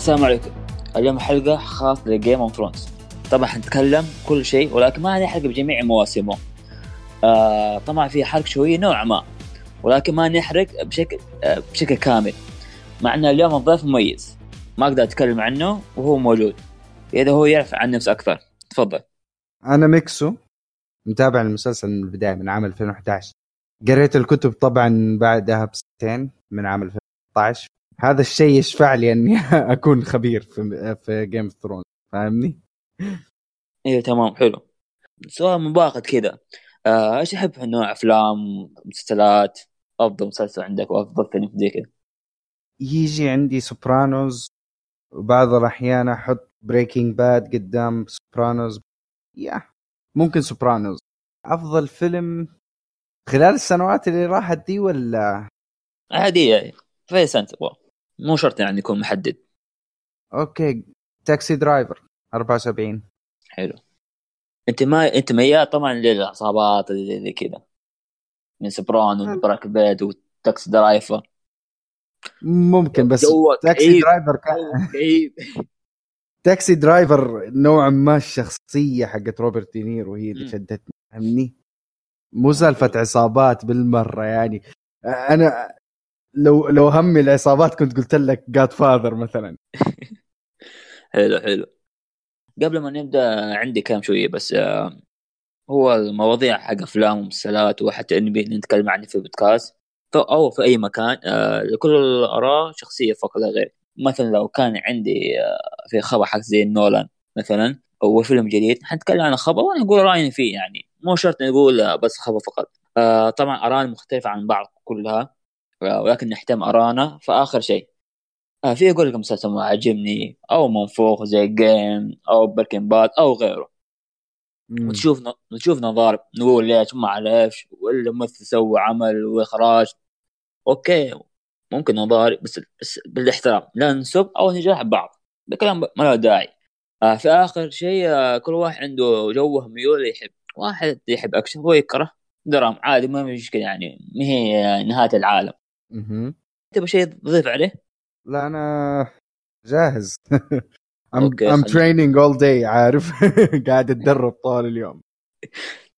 السلام عليكم. اليوم حلقة خاصة ل Game of Thrones طبعا حنتكلم كل شيء ولكن ما حلقة بجميع مواسمه. آه طبعا في حرق شوية نوعا ما ولكن ما نحرق بشكل آه بشكل كامل. مع إن اليوم الضيف مميز. ما أقدر أتكلم عنه وهو موجود. إذا هو يعرف عن نفسه أكثر. تفضل. أنا ميكسو متابع المسلسل من البداية من عام 2011 قريت الكتب طبعا بعدها بسنتين من عام 2013 هذا الشيء يشفع لي إني أكون خبير في في Game of Thrones فاهمني؟ إيه تمام حلو. سؤال مباغت كذا. آه، إيش تحب في نوع أفلام مسلسلات أفضل مسلسل عندك وأفضل فيلم زي كذا يجي عندي Sopranos وبعض الأحيان أحط Breaking Bad قدام Sopranos يا ممكن Sopranos أفضل فيلم خلال السنوات اللي راحت دي ولا؟ عادية. في أي سنة تبغى مو شرط يعني يكون محدد. okay. Taxi Driver 74 حلو. أنت ما أنت ميال طبعا للعصابات اللي كذا. من Soprano و Breaking Bad و Taxi Driver. ممكن بس Taxi. Driver كان Taxi Driver نوعا ما الشخصية حقت روبرت دينيرو هي اللي. شدتني. فهمني؟ مو سالفة عصابات بالمرة يعني. أنا لو لو همي العصابات كنت قلت لك جاد فاذر مثلا. حلو حلو. قبل ما نبدأ عندي كلام شوية بس آه، هو المواضيع حق أفلام ومسلسلات وحتى إنمي نتكلم عنه في البودكاست. أو في أي مكان آه، لكل الآراء شخصية فقط لا غير. مثلا لو كان عندي آه، في خبر حق زي نولان مثلا أو فيلم جديد حنتكلم عن الخبر وأنا أقول رأيي فيه يعني. مو شرط نقول بس خبر فقط. طبعا ارائنا مختلفة عن بعض كلها. ولكن نحترم آراءنا. فآخر شيء آه في يقول لك مسلسل ما عجبني أو منفوخ زي Game أو Breaking Bad أو غيره. مم. وتشوف نشوف نظار نقول ليش ما ليش ولا ممثل سوى عمل وإخراج. okay ممكن نظاري بس بس بالاحترام لا نسب أو نجرح بعض. بكلام ما له داعي. آه في آخر شيء آه كل واحد عنده جوه ميول يحب. واحد يحب أكشن هو يكره. درام عادي ما في مشكلة يعني. ما هي نهاية العالم. مهم. تبغى شيء تضيف عليه؟ لا أنا جاهز I'm خلينا. training all day عارف قاعد أتدرب طول اليوم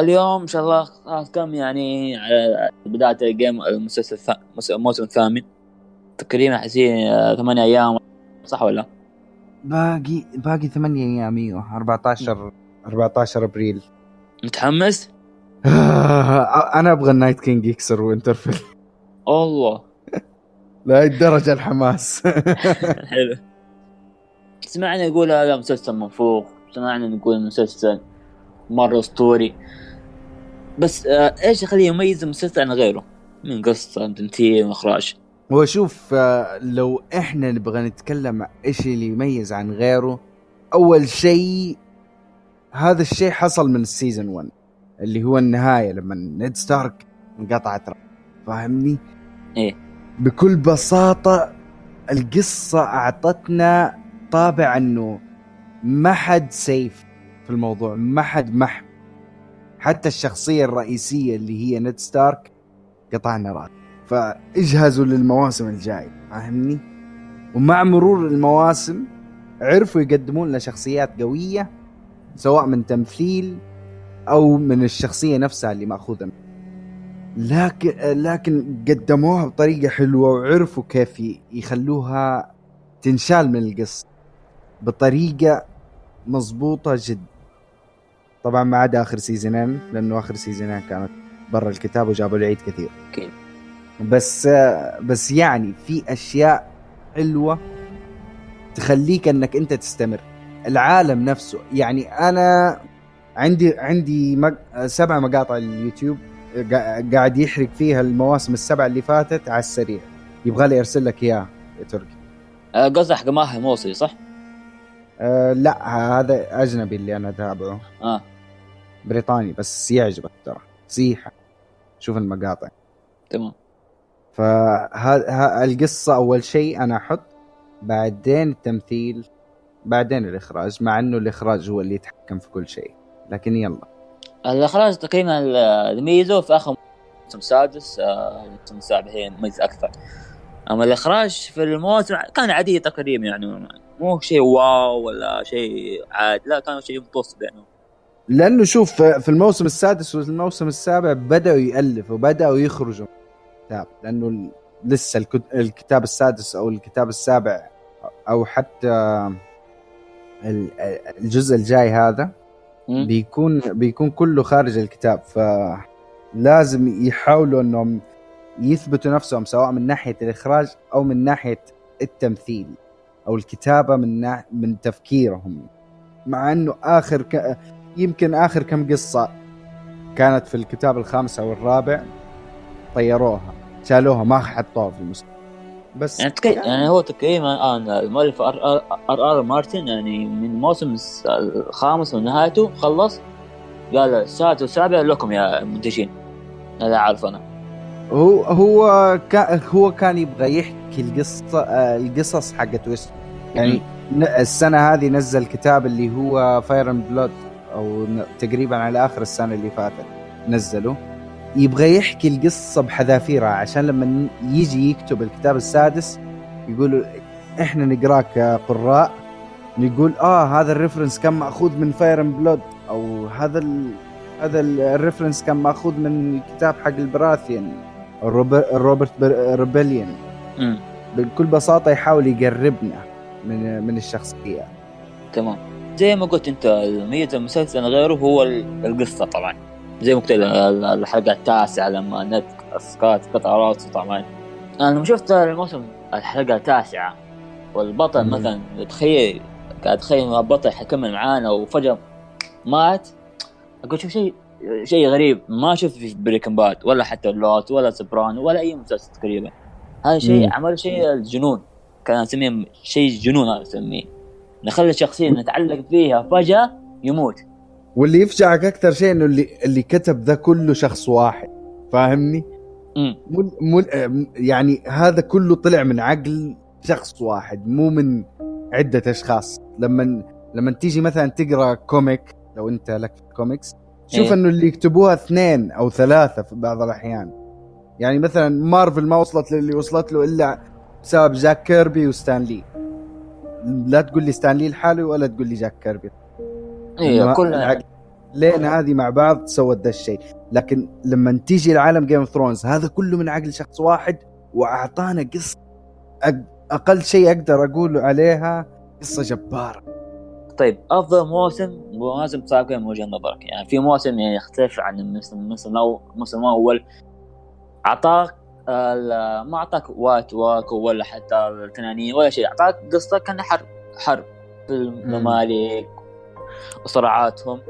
اليوم إن شاء الله خلاص كم يعني على بداية ال Game المسلسل الموسم الثامن تقريبا حسين آه، ثمانية أيام صح ولا؟ باقي باقي ثمانية أيام إيوه 14 14 أبريل. متحمس؟ أنا أبغى ال Night King يكسر Winterfell الله. لهي الدرجه الحماس. حلو. سمعنا يقول هذا مسلسل منفوخ. سمعنا نقول مسلسل مرة أسطوري. بس آه إيش يخليه يميز المسلسل عن غيره؟ من قصة من تمثيل من إخراج. هو شوف آه، لو إحنا نبغى نتكلم إيش اللي يميز عن غيره أول شيء هذا الشيء حصل من ال season 1 اللي هو النهاية لما نيد ستارك انقطعت. فاهمني؟ إيه بكل بساطة القصة أعطتنا طابع إنه ما حد سيف في الموضوع ما حد محمي حتى الشخصية الرئيسية اللي هي نيد ستارك قطعنا راسه فاجهزوا للمواسم الجاية فاهمني ومع مرور المواسم عرفوا يقدمون لنا شخصيات قوية سواء من تمثيل أو من الشخصية نفسها اللي مأخوذة. لكن لكن قدموها بطريقة حلوة وعرفوا كيف يخلوها تنشال من القصة بطريقة مضبوطة جدا طبعا ما عدا آخر season ين لأنه آخر season ين كانت برا الكتاب وجابوا العيد كثير أكيد. بس بس يعني في أشياء حلوة تخليك إنك أنت تستمر العالم نفسه. يعني أنا عندي عندي مق... سبع مقاطع اليوتيوب قا- قاعد يحرق فيها المواسم السبع اللي فاتت على السريع. يبغى لي أرسل لك إياه يا تركي. آه قصدك حق ماهي موصلي صح؟ أه لا هذا أجنبي اللي أنا أتابعه. آه. بريطاني بس يعجبك ترى. صيحه شوف المقاطع. تمام. فهذا القصة أول شيء أنا أحط بعدين التمثيل بعدين الإخراج مع إنه الإخراج هو اللي يتحكم في كل شيء. لكن يلا. الإخراج تقريبا اللي ميزه في آخر السادس آه، الموسم السابع هي مميزه أكثر. أما الإخراج في الموسم كان عادي تقريبا يعني مو شيء واو ولا شيء عاد لا كان شيء متوسط يعني. لأنه شوف في الموسم السادس والموسم السابع بدأوا يألفوا بداوا يخرجوا. كتاب لأنه لسه الكتاب السادس أو الكتاب السابع أو حتى الجزء الجاي هذا بيكون بيكون كله خارج الكتاب فلازم يحاولوا إنهم يثبتوا نفسهم سواء من ناحية الإخراج أو من ناحية التمثيل أو الكتابة من من تفكيرهم. مع إنه آخر ك... يمكن آخر كم قصة كانت في الكتاب الخامس أو الرابع طيروها شالوها ما حطوها في المسلسل بس يعني. يعني هو تقريبا الان المؤلف R. R. R, مارتن يعني من الموسم الخامس ونهايته خلص قال السادس والسابع لكم يا منتجين. هذا عارف أنا. هو هو كان هو كان يبغى يحكي القصة آه، القصص حقت ويست. يعني السنة هذه نزل كتاب اللي هو Fire and Blood أو تقريبا على آخر السنة اللي فاتت نزله. يبغى يحكي القصة بحذافيرها عشان لما يجي يكتب الكتاب السادس يقول إحنا نقراه كقراء نقول آه هذا ال reference كان مأخوذ من Fire and Blood أو هذا ال... هذا ال reference كان مأخوذ من الكتاب حق البراثيان Robert's Rebellion بكل بساطة يحاول يقربنا من من الشخصية. تمام. زي ما قلت أنت ميزه المسلسل غيره هو القصة طبعا. زي ما قلت الحلقة التاسعة لما نيد ستارك قطع راسه طبعا. أنا لما شفت الموسم الحلقة التاسعة والبطل مثلا تخيل قاعد تخيل البطل حيكمل معانا وفجأة مات. أقول شوف شيء شيء غريب ما شفت في Breaking Bad ولا حتى Lost ولا Sopranos ولا أي مسلسل تقريبا. هذا شيء عمل شيء الجنون كان أسميه شيء جنون أنا أسميه. نخلي الشخصية نتعلق فيها فجأة يموت. واللي يفجعك أكثر شيء إنه اللي اللي كتب ذا كله شخص واحد. فاهمني؟ مو مو يعني هذا كله طلع من عقل شخص واحد مو من عدة أشخاص. لما لما تيجي مثلا تقرأ comic لو أنت لك في الكوميكس شوف إيه؟ إنه اللي يكتبوها اثنين أو ثلاثة في بعض الأحيان. يعني مثلا مارفل ما وصلت للي وصلت له إلا بسبب جاك كيربي وستان لي. لا تقول لي ستان لي لحاله ولا تقول لي جاك كيربي. أيوه كلها لين هذه مع بعض سوت ذا الشيء. لكن لما تيجي لعالم Game of Thrones هذا كله من عقل شخص واحد وأعطانا قصة أقل شيء أقدر أقول عليها قصة جبارة. طيب أفضل موسم مواسم سابقه من وجهه نظرك يعني في موسم يعني يختلف عن الموسم الموسم الأول. اعطاك ما اعطاك وات واكو ولا حتى التنانين ولا شيء اعطاك قصة كان حرب حرب في الممالك وصراعاتهم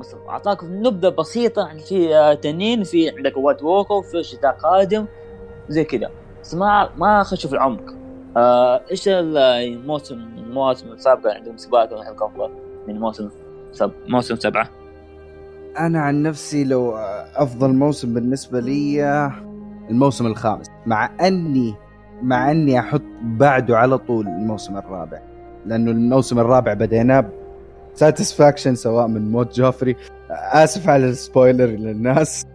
بس أعطاك نبذة بسيطة عن في تنين في عندك وات ووكو في شتاء قادم. زي كذا. بس ما ما خشوا في العمق. آه إيش الموسم المواسم السابقه عندهم سباق من موسم سب موسم سبعة. أنا عن نفسي لو أفضل موسم بالنسبة لي الموسم الخامس. مع أني مع أني أحط بعده على طول الموسم الرابع. لأنه الموسم الرابع بديناه satisfaction سواء من موت جوفري. آسف على ال spoiler للناس.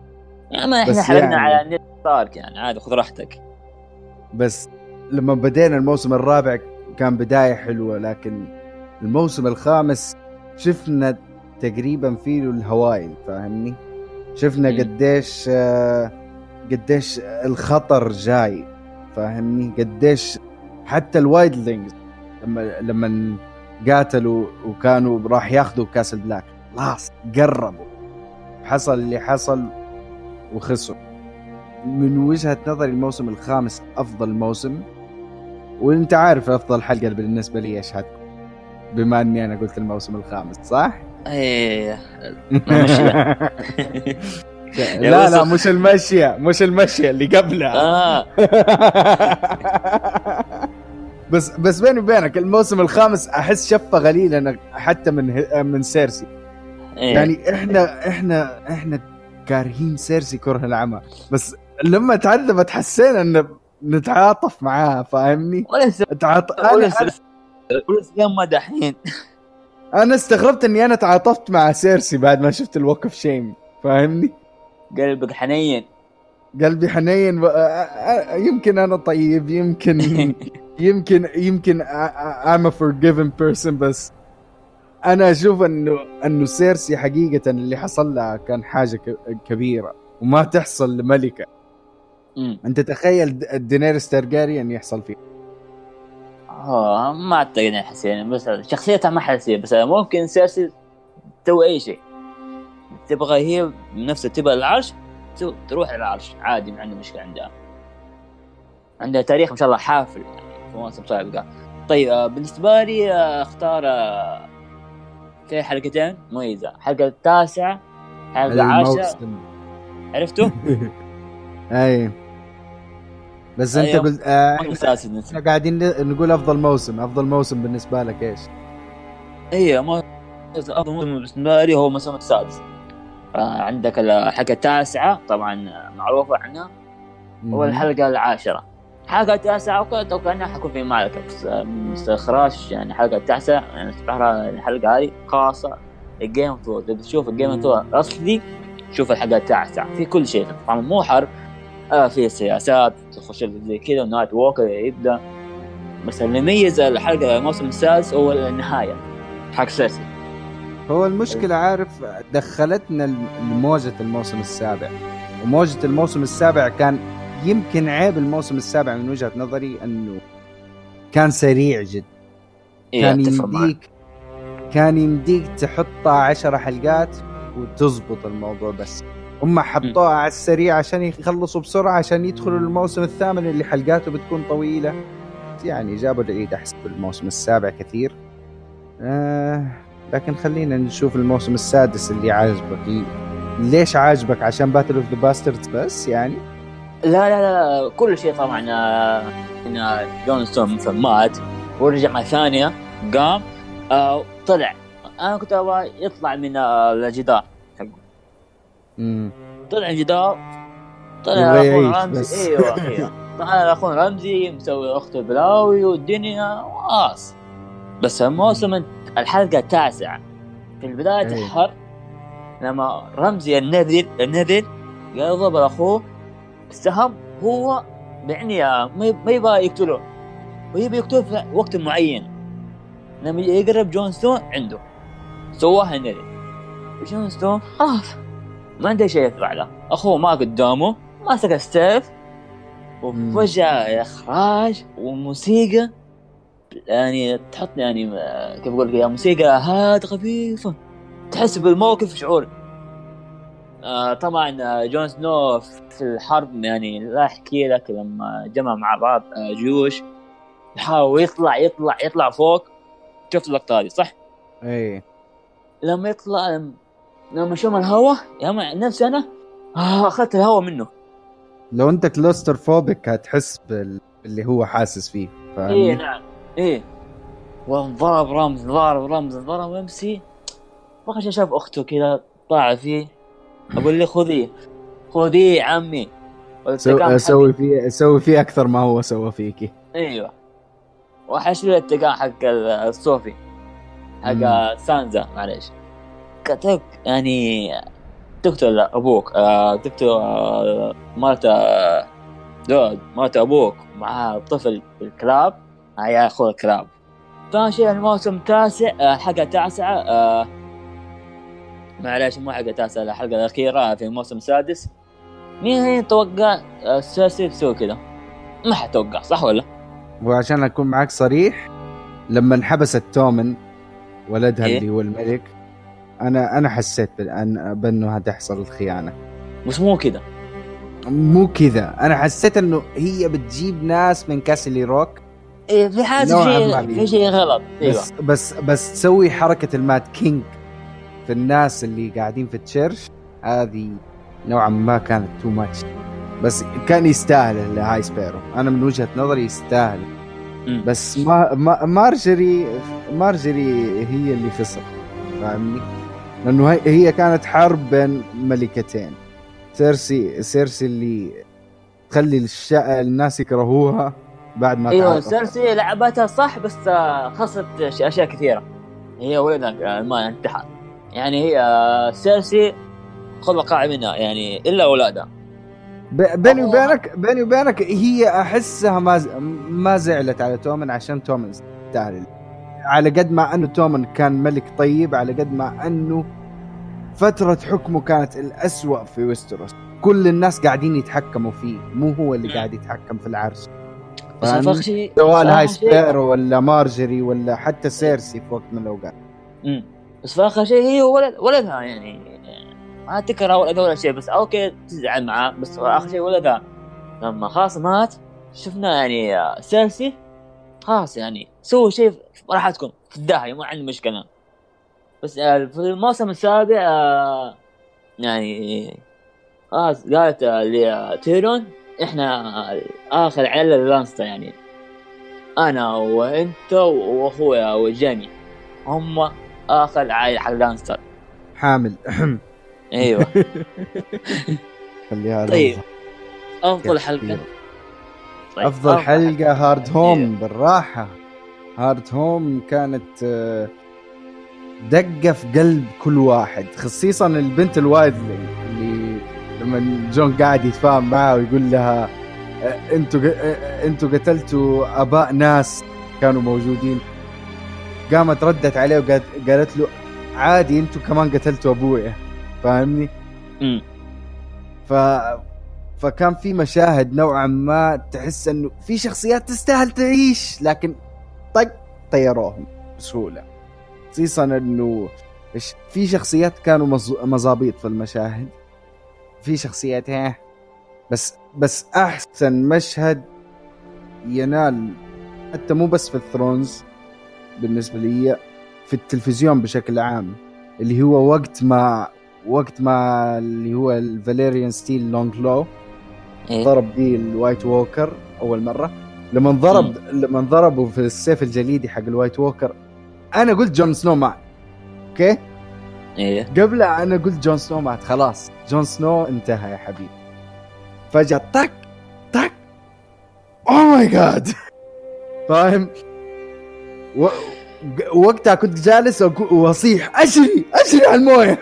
يا ما إحنا حرقنا يعني على نيد ستارك يعني عادي خذ راحتك. بس لما بدينا الموسم الرابع كان بداية حلوة لكن الموسم الخامس شفنا تقريبا فيه الهوايل فاهمني؟ شفنا قديش آه، قديش الخطر جاي فاهمني؟ قديش حتى ال Wildlings لما لما قاتلوا وكانوا راح ياخذوا Castle Black. خلاص قربوا. حصل اللي حصل وخسروا. من وجهة نظري الموسم الخامس أفضل موسم. وأنت عارف أفضل حلقة بالنسبة لي إيش هتكون. بما إني أنا قلت الموسم الخامس صح؟ إيه. لا لا. مش المشية مش المشية اللي قبلها. آه. بس بس بيني وبينك الموسم الخامس أحس شفة غليلة حتى من من سيرسي إيه؟ يعني إحنا إحنا إحنا كارهين سيرسي كره العمى بس لما تعذبت حسينا إن نتعاطف معاها فاهمني؟ ولا تعاطف ولا ولا دحين أنا استغربت إني أنا تعاطفت مع سيرسي بعد ما شفت الوقف شيم فاهمني؟ قلبك حنين قلبي حنين و... أ- أ- يمكن أنا طيب يمكن يمكن يمكن I'm a forgiven person بس أنا أشوف إنه إنه سيرسي حقيقة اللي حصل لها كان حاجة كبيرة وما تحصل لملكة. مم. أنت تخيل د- دينيريس تارجاريان يحصل فيه آه ما أعتقد اني حسين بس شخصيتها ما حسين بس ممكن سيرسي تسوي أي شيء. تبغى هي نفسها تبغى العرش تروح العرش عادي ما عندها مشكلة عندها. عندها تاريخ ما شاء الله حافل. يعني مواسم سابقه طيب آه، بالنسبة لي آه، أختار آه، في حلقتين. مميزه الحلقة التاسعة الحلقة العاشرة. عرفتوا؟ أي. بس أنت أيوة. قلت آه موسم إحنا قاعدين نقول أفضل موسم. أفضل موسم بالنسبة لك إيش؟ أيوه ما أفضل موسم بالنسبة لي هو الموسم السادس. آه عندك الحلقة التاسعة طبعا معروفة عنها. هو الحلقة العاشرة. الحلقة التاسعة وكنت كانها حكون في معركه بس مستخراج يعني الحلقة التاسعة. يعني صراحة الحلقة هذه خاصة ال Game Thrones إذا بتشوف ال Game Thrones أصلي شوف الحلقة التاسعة. في كل شيء. طبعا مو حرب آه في سياسات تخش زي كذا و White Walker يبدأ. بس اللي يميز الحلقة الموسم السادس هو النهاية حق سيرسي هو المشكلة عارف دخلتنا لموجة الموسم السابع. وموجة الموسم السابع كان يمكن عيب الموسم السابع من وجهة نظري أنه كان سريع جدا إيه كان يمديك كان يمديك تحطها عشر حلقات وتزبط الموضوع بس. هم حطوها على السريع عشان يخلصوا بسرعة عشان يدخلوا الموسم الثامن اللي حلقاته بتكون طويلة. يعني جابوا العيد أحسن بالموسم السابع كثير. آه لكن خلينا نشوف الموسم السادس اللي عاجبك. ليش عاجبك عشان Battle of the Bastards بس يعني؟ لا لا لا كل شيء طبعا آه، إن جون ستون مثلا مات ورجع مرة ثانية قام آه طلع. أنا كنت أبغى يطلع من آه، الجدار حقه طلع الجدار طلع اخونا رمزي. أيوه أيوه طلع اخونا رمزي مسوي أخته بلاوي والدنيا واص بس الموسم الحلقة التاسعة. في بدايه أيوة. الحرب لما رمزي النذل النذل يضرب اخوه بالسهم هو يعني ما يب- ما يبغى يقتله. ويبي يقتله في وقت معين. لما يقرب جون سنو عنده. سواها النذل جون سنو خلاص ما عنده شيء يطلع له. أخوه ما قدامه. ماسك السيف وفجأة إخراج وموسيقى. يعني تحط يعني كيف أقول لك يا موسيقى هادئة خفيفة. تحس بالموقف شعور. آه طبعا آه، جون سنو في الحرب يعني لا احكي لك لما جمع مع بعض آه، جيوش. يحاول يطلع يطلع يطلع فوق. شفت اللقطة هذه صح؟ إيه لما يطلع لما شم الهواء يا ما نفسي أنا أخذت الهواء منه. لو أنت كلوستر فوبك هتحس بال... باللي هو حاسس فيه إيه فاهمني؟ نعم. إيه وضرب رمز ضرب رمز ضرب أمسي. فخش شاف أخته كذا طاع فيه. أقول لي خذيه خذيه عمي. والانتقام سو... حقي. سوي فيه سوي فيه أكثر ما هو سوى فيكي أيوه. وحشيل الانتقام حق ال- الصوفي حق سانزا معليش. كتب يعني تقتل أبوك آه، تقتل آه، مرت آه، دود مرت أبوك مع طفل بالكلاب آه، يا اخو الكلاب. ثاني شيء الموسم التاسع آه، الحلقة معليش مو حلقه تاسعه الحلقة الأخيرة في الموسم السادس مين توقع سيرسي تسوي كذا؟ ما حتوقع صح ولا؟ وعشان أكون معك صريح لما انحبست تومن ولدها إيه؟ اللي هو الملك أنا أنا حسيت بأن بأنه هتحصل الخيانة بس مو كذا مو كذا أنا حسيت إنه هي بتجيب ناس من كاسترلي روك إيه في حاجة في. شيء في شيء غلط أيوه بس بس بس تسوي حركة ال Mad King في الناس اللي قاعدين في ال church هذه نوعا ما كانت too much بس كان يستاهل ال High Sparrow أنا من وجهة نظري يستاهل. بس ما, ما مارجري مارجري هي اللي خسر فاهمني؟ لأنه هي- هي كانت حرب بين ملكتين سيرسي سيرسي اللي تخلي. الناس يكرهوها بعد ما أيوه. سيرسي لعبتها صح بس خسرت أشياء كثيرة هي ولدها آه، ما انتحر يعني هي سيرسي خذ وقع منها يعني إلا اولادها بيني وبينك بيني وبينك هي أحسها ما ز- ما زعلت على تومن عشان تومن يستاهل على قد ما أنه تومن كان ملك طيب على قد ما أنه فترة حكمه كانت الأسوأ في ويستروس. كل الناس قاعدين يتحكموا فيه مو هو اللي قاعد يتحكم في العرش. سواء High Sparrow ولا مارجري ولا حتى سيرسي في وقت من الأوقات. بس في آخر شيء هي ولد ولدها يعني. ما تكره ولدها ولا شيء بس okay تزعل معاه بس آخر شيء ولدها. لما خلاص مات شفنا يعني آه، سيرسي خلاص يعني سووا شيء راحتكم في الداهية ما عندي مشكلة. بس آه، في الموسم السابع آه، يعني خلاص قالت لتيرون إحنا آخر عيلة لانستا يعني. أنا وأنت وأخويا وجيمي هم آخر عائله حق لانستر. حامل. أيوه. خليها طيب. أفضل حلقة. طيب، أفضل حلقة. Hardhome بالراحة. Hardhome كانت آه، دقة في قلب كل واحد خصيصا البنت ال wildling اللي لما جون قاعد يتفاهم معها ويقول لها آه، أنتوا آه، أنتوا قتلتوا آباء ناس كانوا موجودين. قامت ردت عليه وقالت قالت له عادي أنتوا كمان قتلتوا أبويا. فاهمني؟ امم ف فكان في مشاهد نوعا ما تحس إنه في شخصيات تستاهل تعيش لكن طق طيروهم بسهولة. خصيصا إنه في شخصيات كانوا مز- مظابيط في المشاهد. في شخصيات ها بس بس أحسن مشهد ينال حتى مو بس في ال Thrones بالنسبة لي في التلفزيون بشكل عام اللي هو وقت ما وقت ما اللي هو ال Valyrian steel Longclaw إيه. ضرب دي ال White Walker أول مرة. لما ضرب لما ضربوا في السيف الجليدي حق ال White Walker أنا قلت جون سنو مات okay؟ إيه. قبلها أنا قلت جون سنو مات خلاص. جون سنو انتهى يا حبيبي. فجأة طق طق. oh my God فاهم؟ و... وقتها كنت جالس وأصيح اشري اشري على الموية.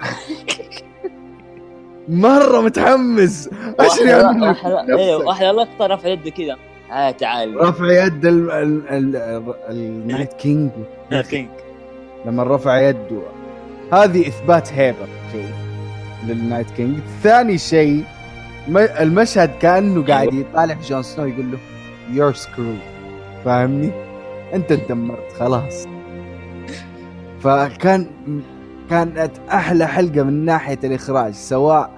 مرة متحمس. اشري على الموية. واحدة إيه واحدة لقطة رفع يده كذا. آه تعال. رفع يد ال- ال- ال- ال Night King. يا king. لما رفع يده. هذه إثبات هيبة. شيء لل Night King. ثاني شيء المشهد كأنه قاعد يطالع في جون سنو يقول له you're screwed فاهمني؟ أنت تدمرت خلاص. فكان كانت أحلى حلقة من ناحية الإخراج سواء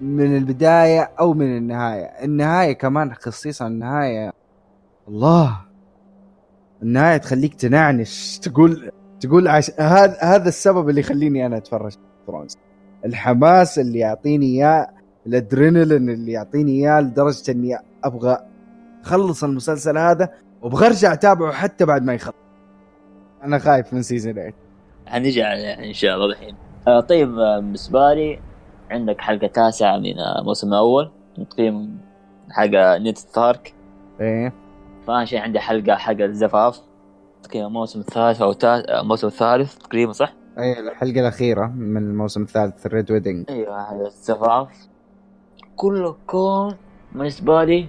من البداية أو من النهاية. النهاية كمان خصيصا النهاية. الله! النهاية تخليك تنعنش تقول؟ تقول عش... هذا هذا السبب اللي يخليني أنا أتفرج Thrones الحماس اللي يعطيني إياه الأدرينالين اللي يعطيني إياه لدرجة إني أبغى أخلص المسلسل هذا وابغى ارجع أتابعه حتى بعد ما يخلص. أنا خايف من season 8 حنجي عليه إن شاء الله الحين. آه طيب آه، بالنسبة لي عندك حلقة تاسعة من آه، الموسم الأول تقييم حق نيد ستارك. إيه. ثاني شيء عندي حلقة حق الزفاف تقريبا الموسم الثالث تا- الموسم الثالث تقريبا صح؟ إيه الحلقة الأخيرة من الموسم الثالث ال Red Wedding أيوه هذا الزفاف كله كوم بالنسبة لي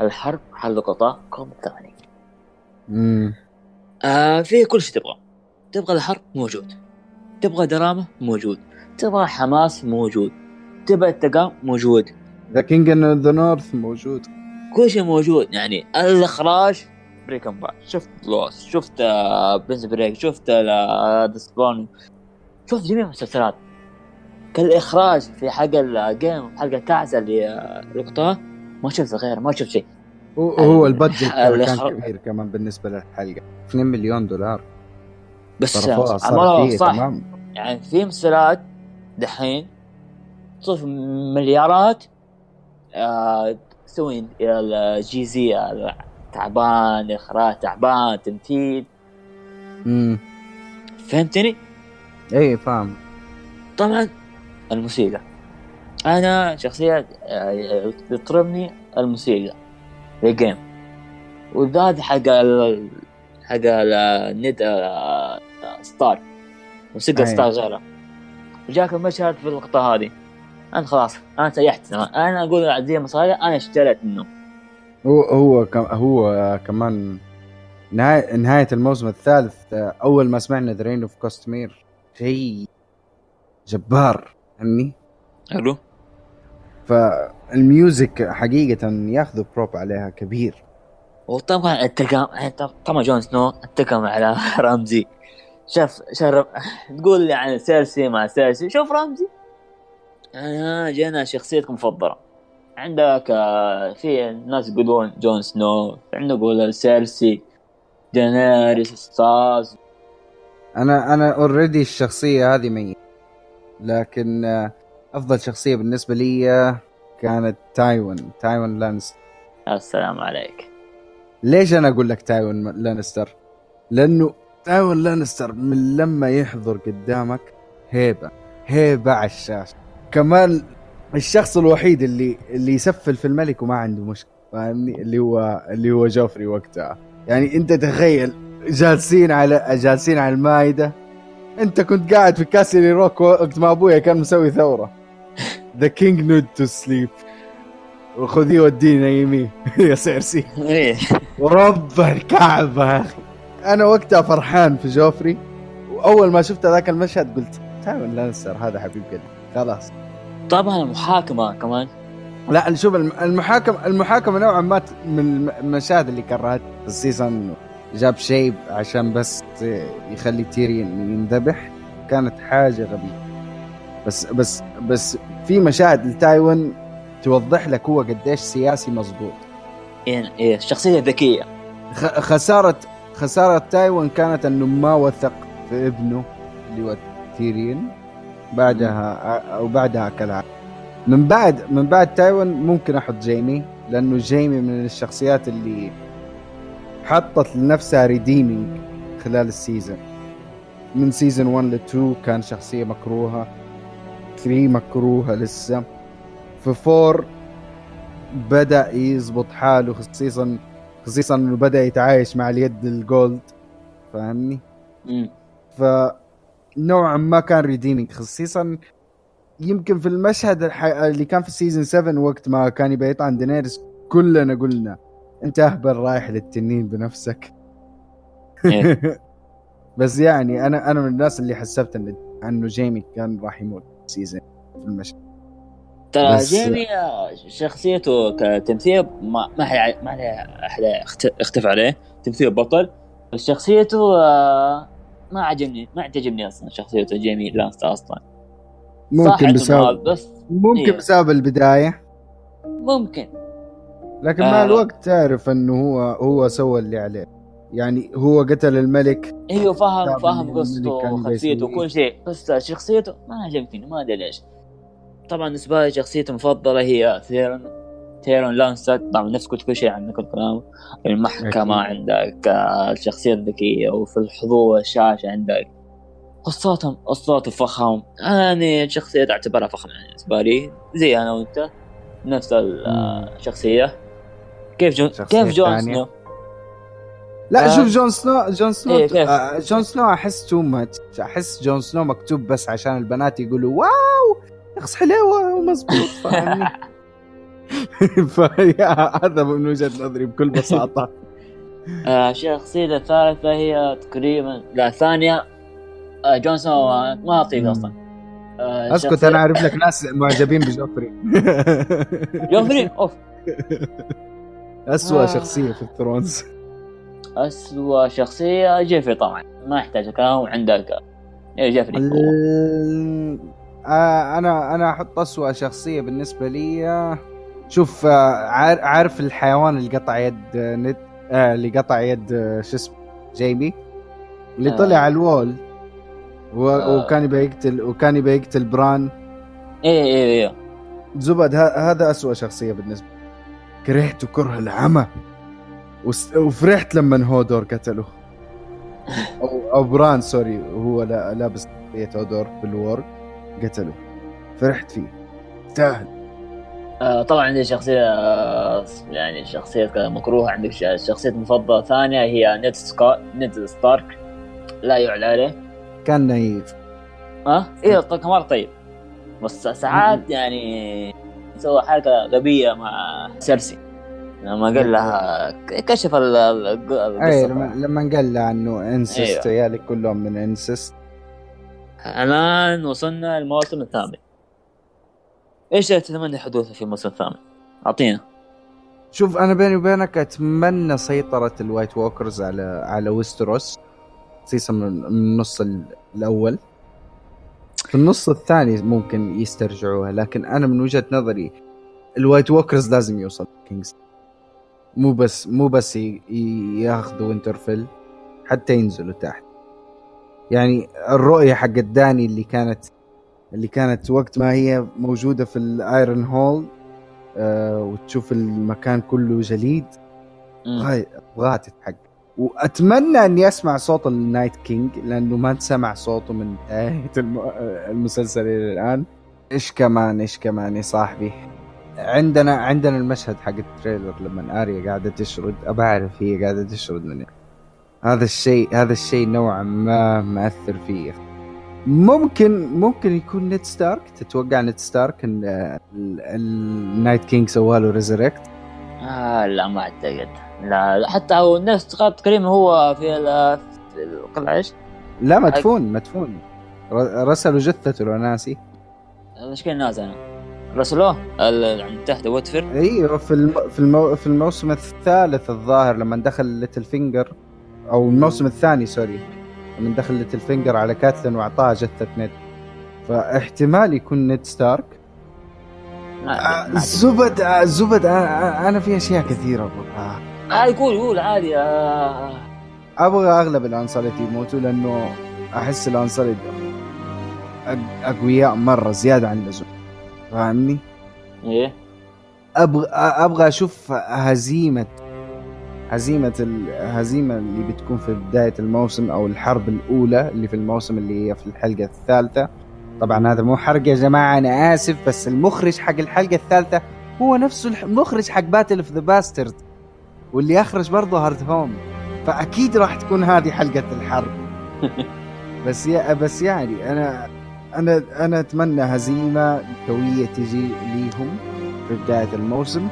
الحرب حلقة كوم الثاني امم آه فيه كل شيء تبغى. تبغى الحرب موجود. تبغى دراما موجود. تبغى حماس موجود. تبغى انتقام موجود. ذا كينج ان ذا نورث موجود. كل شيء موجود. يعني الإخراج بريكن باد شفت لوس شفت آه برنس بريك شفت ذا سبون شفت جميع المسلسلات. كالإخراج في حق الجيم حق التعزه اللي آه، لقطاه ما شفت غير ما شفت شيء. هو- هو البادجت كان كبير كمان بالنسبة للحلقة. 2 مليون دولار. بس آه، فيه صح. تمام. يعني في مسلسلات دحين تصرف مليارات آه تسوي الجي زي تعبان إخراج تعبان تمثيل. امم فهمتني؟ إيه فاهم. طبعا الموسيقى. أنا شخصيا آه، يطربني الموسيقى للجيم وذات حق ال... حق النت ستار موسيقى أي. ستار غيرها وجاك المشهد في اللقطة هذه. أنا خلاص أنا سيحت. أنا أقول زي مصاري أنا اشتريت منه. هو هو كم هو كمان نهاية نهاية الموسم الثالث أول ما سمعنا ذا رين اوف كوستمير شيء جبار فهمني؟ حلو. فالميوزك حقيقة ياخذوا بروب عليها كبير. وطبعا التقام طبعا جون سنو التقم على رمزي. شاف شرف تقول يعني سيرسي مع سيرسي شوف رمزي. آه جينا شخصيتك مفضلة عندك آه، في ناس يقولون جون سنو عندك يقول سيرسي دينيريس ستارز. أنا أنا اوريدي الشخصية هذه ميت لكن آه، أفضل شخصية بالنسبة لي آه، كانت تايوين تايوين لانستر. السلام عليك. ليش أنا أقول لك تايوين لانستر؟ لأنه تايوين لانستر من لما يحضر قدامك هيبة هيبة على الشاشة. كمان الشخص الوحيد اللي اللي يسفل في الملك وما عنده مشكلة فاهمني؟ اللي هو اللي هو جوفري وقتها. يعني أنت تخيل جالسين على جالسين على المائدة. أنت كنت قاعد في كاسترلي روك وقت ما أبويا كان مسوي ثورة. the king need to sleep وخذيه وديني نيميه يا سيرسي. إيه. ورب الكعبة. يا أخي أنا وقتها فرحان في جوفري. وأول ما شفت ذاك المشهد قلت تايوين لانستر هذا حبيب قلبي. خلاص. طبعا المحاكمة كمان. لا شوف المحاكمة المحاكمة نوعا ما من المشاهد اللي كرهت خصيصا جاب شاي عشان بس يخلي تيريون ينذبح. كانت حاجة غبية. بس بس بس في مشاهد لتايوين توضح لك هو قديش سياسي مظبوط. إيه إيه شخصية ذكية. خسارة خسارة تايوين كانت انه ما وثق في ابنه اللي هو تيريون بعدها أو بعدها كالعادة. من بعد من بعد تايوين ممكن أحط جيمي لأنه جيمي من الشخصيات اللي حطت لنفسها redeeming خلال ال season من season 1 ل 2 كان شخصية مكروهة. 3 مكروهة لسه في 4 بدأ يزبط حاله خصيصا خصيصا إنه بدأ يتعايش مع اليد ال gold فاهمني؟ ف نوعا ما كان redeeming خصيصا يمكن في المشهد الح... اللي كان في season 7 وقت ما كان يبي يطعن دينيرس كلنا قلنا انت اهبل رايح للتنين بنفسك إيه. بس يعني أنا أنا من الناس اللي حسبت ان إنه جيمي كان راح يموت season في المشهد ترى جيمي شخصيته كتمثيل ما ما ما أحد اختلف عليه. تمثيل بطل. بس شخصيته آه، ما عجبني ما تعجبني أصلا شخصيته جيمي لانستا أصلا. ممكن بسبب بس ممكن إيه. بسبب البداية. ممكن. لكن مع آه. الوقت تعرف إنه هو هو سوى اللي عليه. يعني هو قتل الملك. أيوه فاهم فاهم قصته وخلفيته وكل شيء بس شخصيته ما عجبتني ما أدري ليش. طبعا بالنسبة لي شخصيتي المفضلة هي ثيرون تيرون لانستر طبعا نفس كل شيء عن كل كلام المحكمة أكيد. عندك الشخصية الذكية وفي الحضور الشاشة عندك. قصاتهم قصات الفخم. أنا شخصية أعتبرها فخمة يعني بالنسبة لي. زي أنا وأنت نفس الشخصية كيف جون كيف جون سنو؟ لا آه. شوف جون سنو جون سنو إيه كيف؟ آه جون سنو أحس too much أحس جون سنو مكتوب بس عشان البنات يقولوا wow شخص حلوة ومزبوط فاهمني؟ هذا من وجهة نظري بكل بساطة. الشخصية آه، الثالثة هي تقريبا لا ثانية آه، جون سنو ما اطيق أصلا. آه، أسكت أنا أعرف لك ناس معجبين بجوفري. جوفري؟ أوف. اسوء شخصية في ال Thrones. اسوء شخصية جوفري طبعا. ما يحتاج كلام عندك جوفري. أنا أنا أحط اسوء شخصية بالنسبة لي شوف عارف الحيوان اللي قطع يد نيد اللي قطع يد شو اسمه جيمي؟ اللي طلع على ال wall و... آه. وكان يبي يقتل وكان يبي يقتل بران. إيه إيه إيه. زبد هذا أسوأ شخصية بالنسبة كرهته كره العمى. وفرحت لما هودور قتله. أو أو بران sorry وهو لا... لابس هودور بال warg قتله. فرحت فيه. تستاهل. آه طبعا عندي شخصية آه يعني شخصية مكروهة عندك الشخصية المفضلة الثانية هي نيد سكوت نيد ستارك. لا يعلى عليه. كان naive. ها؟ إيه كمان طيب. بس ساعات يعني سوى حركة غبية مع سيرسي. لما قال لها كشف ال- ال- القصة. أي لما لما قال له إنه incest أيوة. عيالك كلهم من incest الآن وصلنا الموسم الثامن. إيش تتمنى حدوثه في الموسم الثامن؟ أعطينا. شوف أنا بيني وبينك أتمنى سيطرة ال White Walkers على على ويستروس خصيصا من النص ال- الأول. في النص الثاني ممكن يسترجعوها لكن أنا من وجهة نظري ال White Walkers لازم يوصل كينجز مو بس مو بس ياخذوا وينترفيل حتى ينزلوا تحت. يعني الرؤية حقت داني اللي كانت اللي كانت وقت ما هي موجودة في ال iron hall آه وتشوف المكان كله جليد ابغاها تتحقق وأتمنى إني أسمع صوت ال Night King لأنه ما تسمع صوته من بدايه الم... المسلسل إلى الآن. إيش كمان إيش كمان يا صاحبي؟ عندنا عندنا المشهد حق ال trailer لما آريا قاعدة تشرد ابى أعرف هي قاعدة تشرد من. هذا الشيء هذا الشيء نوعا ما مأثر فيه ممكن ممكن يكون نيد ستارك. تتوقع نيد ستارك إن ال- ال Night King سوى له resurrect آه لا ما أعتقد. لا حتى هو الناس تقريبا هو في ال- في القلعة إيش؟ لا مدفون مدفون. رسلوا جثته لو ناسي المشكلة الناس أنا. رسلوه ال- عند تحت whatever أيوه في الم... في المو... في الموسم الثالث الظاهر لما دخل ليتل فينجر أو الموسم الثاني سوري لما دخل ليتل فينجر على كاتلين واعطاها جثة نيد. فاحتمال يكون نيد ستارك. زبد زبد أنا في أشياء كثيرة آه يقول يقول عادي آه. أبغى أغلب الأنسليد يموتوا لأنه أحس الأنسليد أق- أقوياء مرة زيادة عن اللزوم. فاهمني؟ إيه؟ أبغى أبغى أشوف هزيمه هزيمة الهزيمه اللي بتكون في بداية الموسم أو الحرب الأولى اللي في الموسم اللي هي في الحلقة الثالثة. طبعا هذا مو حرق يا جماعة أنا آسف بس المخرج حق الحلقة الثالثة هو نفسه المخرج حق Battle of the Bastards واللي أخرج برضه Hardhome فأكيد راح تكون هذه حلقة الحرب. بس يا بس يعني أنا أنا أنا أتمنى هزيمة قوية تجي ليهم في بداية الموسم.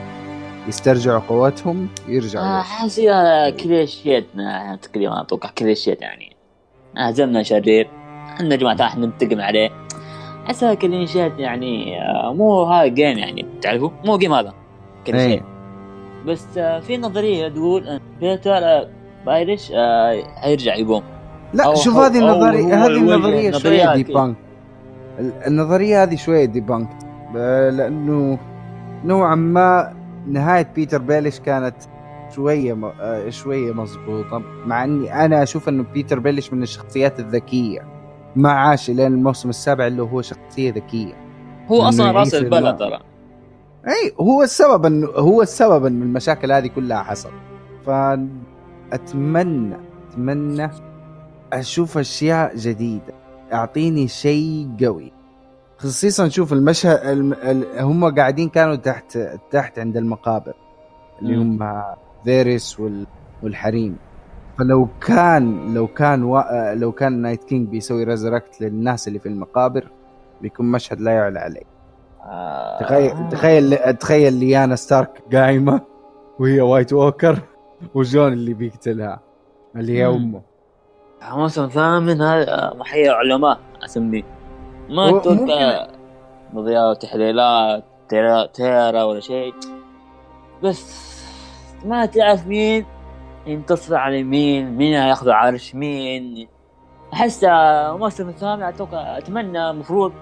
يسترجعوا قوتهم يرجعوا. آه حاسس كليشيتنا تقريبا أتوقع كليشيت يعني. هزمنا شرير إحنا يا جماعة إحنا ننتقم عليه. احسها كليشيت يعني آه، مو هذا Game يعني تعرفوا؟ مو Game هذا كليشيت إيه. بس آه، في نظرية تقول إن بيتر بيليش آه، حيرجع يقوم. لا شوف هذه النظريه هذه النظرية شوية debunked النظرية هذه شوية debunked لأنه نوعا ما نهاية بيتر بيليش كانت شوية. آه، شوية مضبوطة مع إني أنا أشوف إنه بيتر بيليش من الشخصيات الذكية ما عاش لين الموسم السابع اللي هو شخصية ذكية هو أصلا راس البلا. ترى إي هو السبب انه هو السبب انه المشاكل هذه كلها حصل فأتمنى أتمنى أشوف أشياء جديدة أعطيني شيء قوي. خصيصا شوف المشهد الم... ال... هم قاعدين كانوا تحت تحت عند المقابر اللي. هم فاريس وال... والحريم. فلو كان لو كان و... لو كان Night King بيسوي resurrect للناس اللي في المقابر بيكون مشهد لا يعلى عليه. آه، تخيل تخيل تخيل ليانا ستارك قايمة وهي White Walker وجون اللي بيقتلها اللي هي. أمه. موسم ثامن هذا محيا علماء اسميه ما أتوقع نظريات تحليلات تيرا, تيرا ولا شيء. بس ما تعرف مين ينتصر على مين مين هياخذ عرش مين. أحس الموسم الثامن أتوقع أتمنى المفروض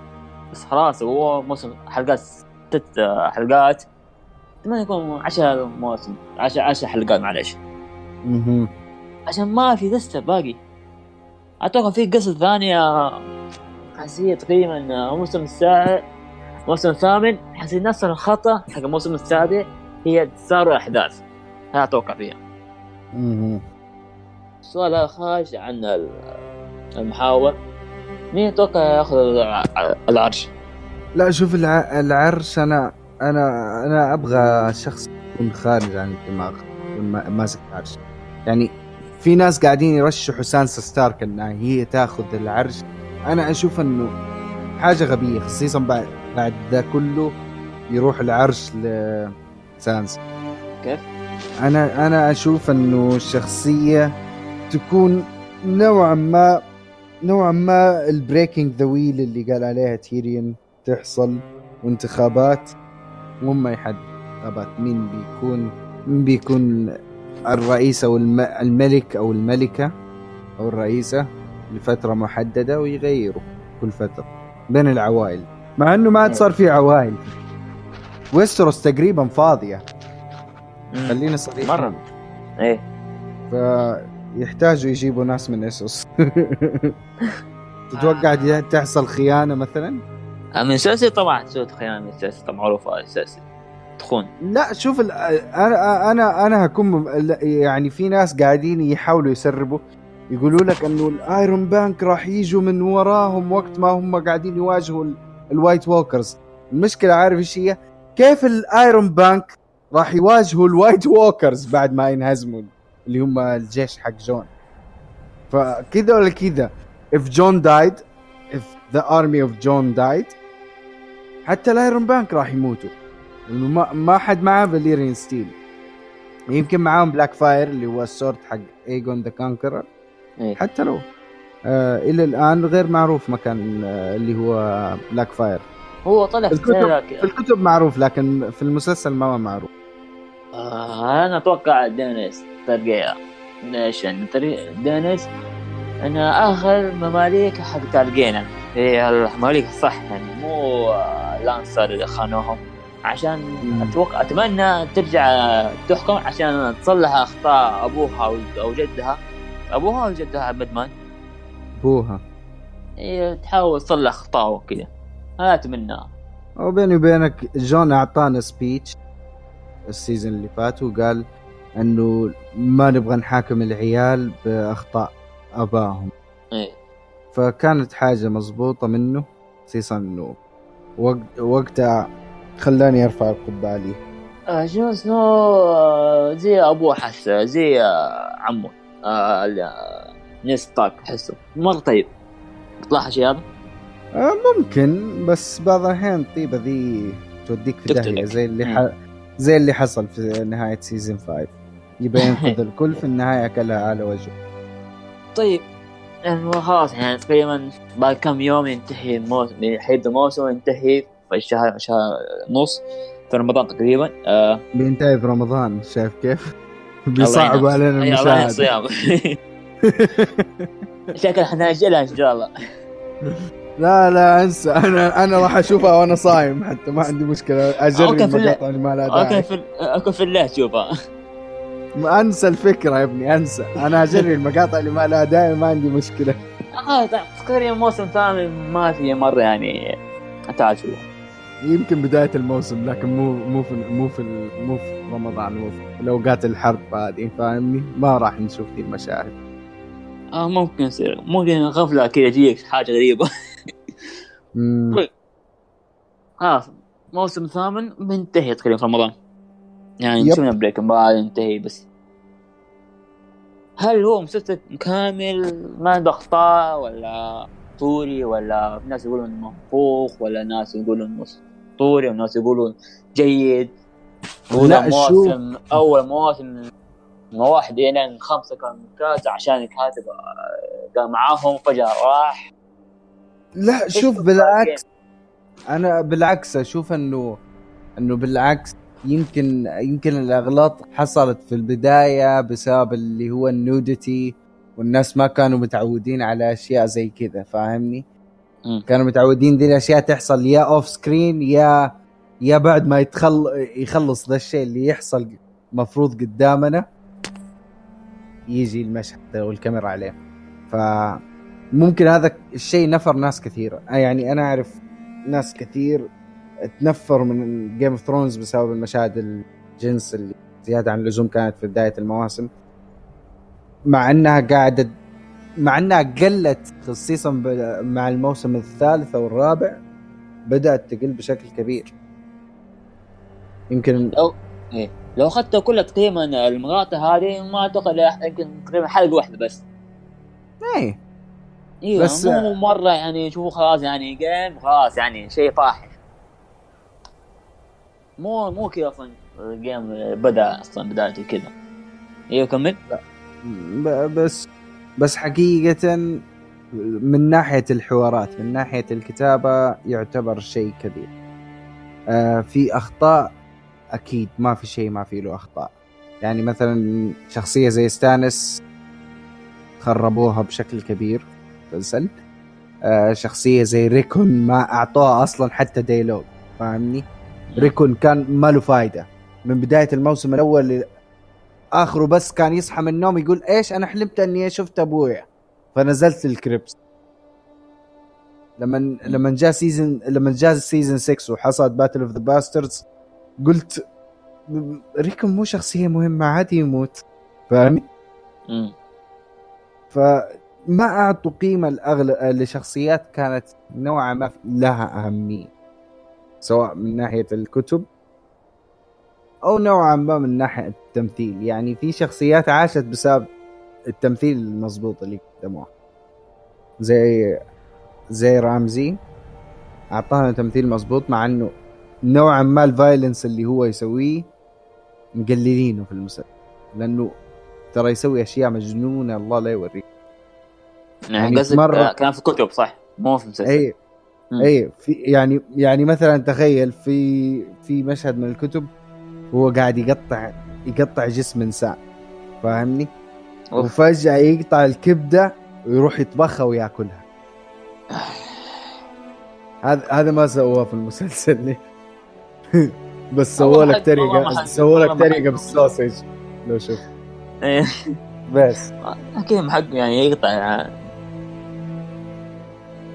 بس خلاص هو موسم حلقات ست حلقات. أتمنى يكون عشر مواسم عشر عشر حلقات معلش. عشان ما في لسه باقي. أتوقع في قصة ثانية حسيت تقريبا الموسم السابع الموسم الثامن. حسيت نفس الخطأ حق الموسم السابع هي تسارع احداث هذا أتوقع فيها. السؤال هذا خارج عن ال- المحاور. مين أتوقع يأخذ الع- العرش؟ لا شوف الع... العرش أنا أنا أنا أبغى شخص يكون خارج عن الدماغ يكون ما- ماسك العرش. يعني في ناس قاعدين يرشحوا سانسا ستارك إنها هي تاخذ العرش أنا أشوف إنه حاجة غبية خصيصا بعد بعد ذا كله يروح العرش لسانز كيف؟ أنا أنا أشوف إنه الشخصية تكون نوعا ما نوعا ما ال breaking the wheel اللي قال عليها تيريون تحصل وانتخابات وهم يحدد انتخابات مين بيكون مين بيكون الرئيس أو الم- الملك أو الملكة أو الرئيسة لفترة محددة ويغيروا كل فترة بين العوائل. مع إنه ما عاد صار في عوائل. ويستروس تقريبا فاضية. مم. خلينا صريحين. مرة. إيه. فيحتاجوا يجيبوا ناس من إسوس. تتوقع تحصل خيانة مثلا؟ من سيرسي طبعا تسوي خيانة من سيرسي معروفة اساسي تخون. لا شوف أنا أنا أنا هكون يعني في ناس قاعدين يحاولوا يسربوا. يقولوا لك إنه ال Iron Bank راح يجوا من وراهم وقت ما هم قاعدين يواجهوا ال- ال White Walkers المشكلة عارف إيش هي؟ كيف ال Iron Bank راح يواجهوا ال White Walkers بعد ما ينهزموا اللي هم الجيش حق جون. فكذا ولا كذا if John died if the army of John died حتى ال Iron Bank راح يموتوا. لأنه ما ما حد معاه Valyrian steel يمكن معاهم Blackfyre اللي هو ال sword حق ايجون the Conqueror إيه. حتى لو آه إلى الآن غير معروف مكان آه اللي هو بلاك فاير هو طلع في الكتب- في. الكتب معروف لكن في المسلسل ما هو معروف. آه أنا أتوقع دينيس ترقيا ليش؟ يعني دينيس انها آخر مماليك حق تارجينا هي المماليك الصح يعني مو آه، لانسر اللي خانوهم. عشان. أتوقع أتمنى ترجع تحكم عشان تصلح أخطاء أبوها أو- أو جدها. أبوها أو جدها بدمان أبوها هي تحاول تصلح اخطاء وكذا. هذا أتمنى. وبيني وبينك جون أعطانا speech ال season اللي فات وقال إنه ما نبغى نحاكم العيال بأخطاء ابائهم إيه فكانت حاجة مزبوطة منه خصيصا إنه وقت وقتها خلاني أرفع القبعة لي. آه، جون سنو آه، زي ابوه حس زي آه، عمه آه، آه، نيد ستارك احسه مره طيب. تلاحظ شيء هذا؟ آه ممكن بس بعض الأحيان الطيبة ذي توديك في. داهية زي اللي. ح... زي اللي حصل في نهاية season 5 يبغى ينقذ الكل في النهاية اكلها على وجهه. طيب. يعني خلاص يعني تقريبا بعد كم يوم ينتهي الموسم حيبدا الموسم ينتهي. في شهر شهر نص في رمضان تقريبا آه بينتهي في رمضان شايف كيف؟ الله ينعم. علينا الله المشاهد الصيام. شكل حنأجلها إن شاء الله؟ لا لا أنسى. أنا أنا راح أشوفها وأنا صايم حتى ما عندي مشكلة. أجرب المقاطع اللي ما لها أوكي داعي في أوكي في الليل شوفها. أنسى الفكرة يا ابني أنسى. أنا اجري المقاطع اللي ما لها داعي ما عندي مشكلة. آه تقريبا موسم ثاني ما في مرة يعني تعال شوف يمكن بداية الموسم لكن مو مو في مو في مو في رمضان مو في الاوقات الحرب هذه فاهمني؟ ما راح نشوف دي المشاهد. آه ممكن يصير. ممكن غفلة كذا تجيك حاجة غريبة. طيب. خلاص. موسم ثامن بينتهي تقريبا في رمضان. يعني. شفنا بريك بعد ينتهي بس. هل هو مسلسل كامل؟ ما عنده أخطاء ولا طوري ولا في ناس يقولون منفوخ ولا ناس يقولون إنه أسطوري وناس يقولون جيد. لا، موسم أول موسم من واحد إلى خمسة كان ممتاز عشان الكاتب آه، قام معاهم فجأة راح. لا شوف بالعكس. أنا بالعكس أشوف إنه إنه بالعكس يمكن يمكن الأغلاط حصلت في البداية بسبب اللي هو النودتي والناس ما كانوا متعودين على أشياء زي كذا فاهمني؟ كانوا متعودين دي الأشياء تحصل يا off screen يا يا بعد ما يتخل يخلص ذا الشيء اللي يحصل مفروض قدامنا يجي المشهد والكاميرا عليه. فممكن هذا الشيء نفر ناس كثيرة يعني أنا أعرف ناس كثير تنفر من Game of Thrones بسبب المشاهد الجنس اللي زيادة عن اللزوم كانت في بداية المواسم. مع إنها قاعدة مع إنها قلت خصيصا مع الموسم الثالث أو الرابع بدأت تقل بشكل كبير. يمكن لو إيه. لو اخذت كل تقريبا المقاطع هذه ما أعتقد يمكن تقريبا حلقة واحدة بس. إيه. أيوه بس- مو مرة يعني شوفوا خلاص يعني جيم خلاص يعني شيء فاحش. مو مو كذا أصلا ال Game بدأ أصلا بدايته كذا. أيوه كمل. ب- بس بس حقيقة من ناحية الحوارات من ناحية الكتابة يعتبر شيء كبير. آه في أخطاء أكيد ما في شيء ما في له أخطاء. يعني مثلا شخصية زي ستانيس خربوها بشكل كبير في المسلسل آه شخصية زي ريكون ما أعطوها أصلا حتى dialogue فاهمني؟ ريكون كان ما له فايدة. من بداية الموسم الأول آخره بس كان يصحى من النوم يقول إيش أنا حلمت إني شفت أبويا. فنزلت ال crypts. لما لما جاء سيزون لما جاء season 6 وحصلت Battle of the Bastards قلت ريكون مو شخصية مهمة عادي يموت. فاهمني؟ مم. فما أعطوا قيمة الأغل... لشخصيات كانت نوعا ما لها أهمية سواء من ناحية الكتب أو نوعا ما من ناحية التمثيل. يعني في شخصيات عاشت بسبب التمثيل المضبوط اللي قدموه. زي زي رامزي. اعطانا تمثيل مضبوط مع إنه نوعا ما الفايلنس اللي هو يسويه مقللينه في المسلسل. لأنه ترى يسوي أشياء مجنونة الله لا يوريك. يعني قصدك مرة- آه، كان في كتب صح؟ مو في مسلسل. اي. اي في يعني يعني مثلا تخيل في في مشهد من الكتب هو قاعد يقطع يقطع جسم إنسان فاهمني؟ أوف. وفجأة يقطع الكبدة ويروح يطبخها وياكلها هذا هذا ما سووه في المسلسل ليه بس سووا لك حق- طريقة حق- سووا لك طريقة حق- بالسوسج لو شوف إيه. بس أكيد محق يعني يقطع يعني.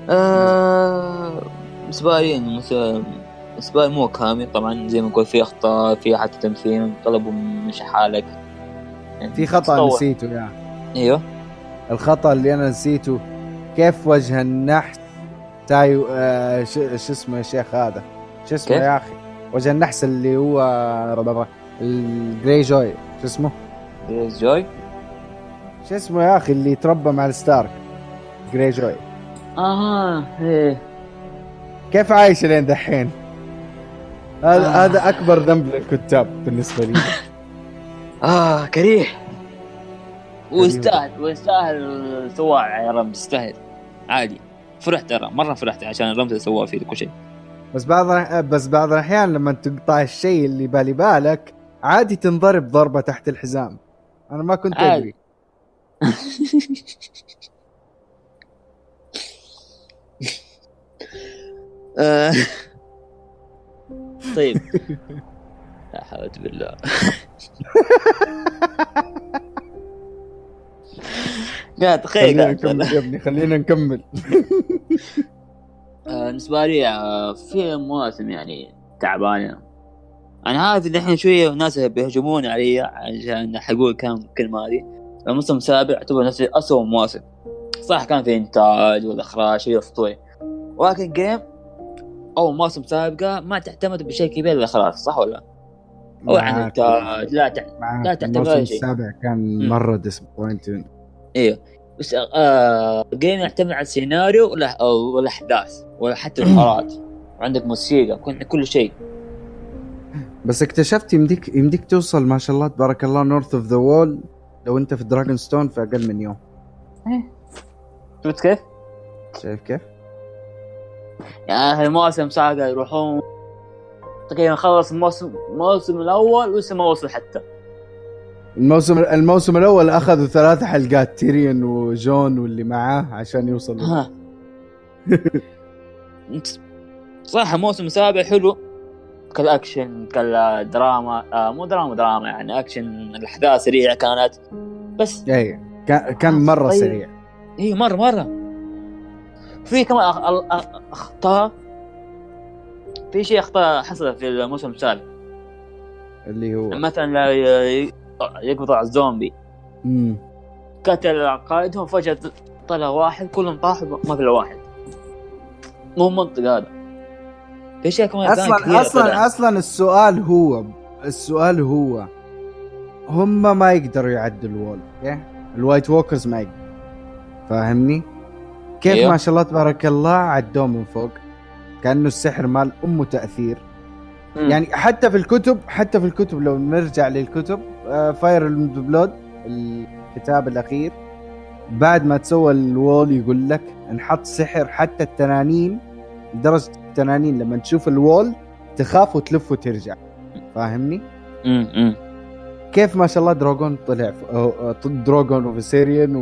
آه بالنسبة لي لي مو كامل طبعا زي ما نقول في أخطاء في حتى تمثيل طلبوا مش حالك يعني في خطأ تطور. نسيته يعني أيوه. الخطأ اللي أنا نسيته كيف وجه النحس تايو آه شو اسمه يا شيخ هذا؟ شو اسمه كيف؟ يا أخي؟ وجه النحس اللي هو الجري جوي شو اسمه؟ جوي شو اسمه يا أخي اللي تربى مع الستارك؟ جري جوي أها إيه. كيف عايش لين دحين؟ هذا آه. هذا أكبر ذنب للكتاب بالنسبة لي. آه كريه. ويستاهل ويستاهل سواع يا رب يستاهل. عادي. فرحت ترى مرة فرحت عشان الرمز اللي سواه فيه كل شيء. بس بعض بس بعض الأحيان لما تقطع الشيء اللي بالي بالك عادي تنضرب ضربة تحت الحزام. أنا ما كنت عادي. طيب. لا حول بالله. لا تخيل خلينا نكمل يا ابني خلينا نكمل. آه، بالنسبة لي آه، في مواسم يعني تعبانة. أنا عارف إن الحين شوية ناس بيهجمون علي عشان حقول كم كلمة هذه. الموسم السابع يعتبر نفسي أسوأ مواسم. صح كان في إنتاج والإخراج شيء أسطوري ولكن جيم أو مواسم سابقة ما تعتمد بشيء كبير الإخراج صح ولا؟ لا؟ أو عن معاك إنتاج لا تع... لا تعتمد الموسم. السابع كان. مرة disappointing أيوه بس آه Game يعتمد على السيناريو ولا أو- والاحداث ولا حتى الحوارات وعندك موسيقى كل كل شيء بس اكتشفت يمديك يمديك توصل ما شاء الله تبارك الله north of the wall لو أنت في Dragonstone في أقل من يوم شفت كيف؟ شايف كيف؟ يعني المواسم ساقا يروحون. تقريبا خلص الموسم الموسم الأول ولسه ما وصل حتى. الموسم الموسم الأول أخذوا ثلاث حلقات تيريون وجون واللي معاه عشان يوصلوا. ها. صح الموسم السابع حلو. كالأكشن كالدراما آه مو دراما دراما يعني أكشن. الأحداث سريعة كانت. بس اي كان كان مرة طيب. سريع. اي مره مرة. في كمان أخطاء. في شيء أخطاء حصلت في الموسم السابع. اللي هو؟ مثلا لا ي- يقبضوا على الزومبي. مم. قتل قائدهم فجأة طلع واحد كلهم طاحوا ما في واحد. مو منطق هذا. في شيء كمان أصلا أصلا طلعت. أصلا السؤال هو السؤال هو هم ما يقدروا يعدوا الوول أوكي ال White Walkers ما يقدروا فاهمني؟ كيف أيوه. ما شاء الله تبارك الله عدوه من فوق كأنه السحر مال أمه تأثير مم. يعني حتى في الكتب حتى في الكتب لو نرجع للكتب Fire Blood الكتاب الأخير بعد ما تسوى ال wall يقول لك نحط سحر حتى التنانين لدرجة التنانين لما تشوف ال wall تخاف وتلف وترجع فاهمني؟ مم. مم. كيف ما شاء الله دراغون طلع دراغون وفيسيريان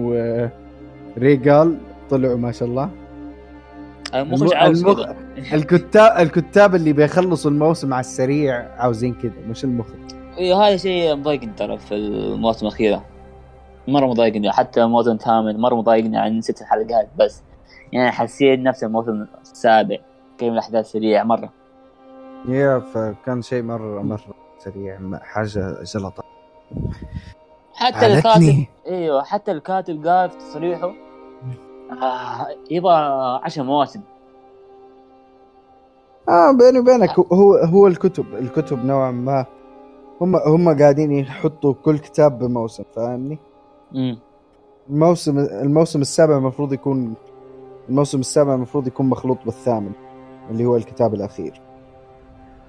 وريجال طلعوا ما شاء الله. المخرج الم- عاوز المخ-. الكتاب الكتاب اللي بيخلصوا الموسم على السريع عاوزين كذا مش المخرج أيوه هذا شيء مضايقني ترى في المواسم الأخيرة. مرة مضايقني حتى الموسم الثامن مرة مضايقني يعني ست حلقات بس. يعني حسيت نفس الموسم السابع كيف الأحداث سريعة مرة. يا فكان شيء مره مرة سريع حاجة جلطه حتى الكاتب إيوه حتى الكاتب قال في تصريحه آه يبغى عشر مواسم. آه بيني وبينك هو هو الكتب الكتب نوعا ما. هم هم قاعدين يحطوا كل كتاب بموسم فاهمني؟ امم الموسم الموسم السابع المفروض يكون الموسم السابع المفروض يكون مخلوط بالثامن اللي هو الكتاب الأخير.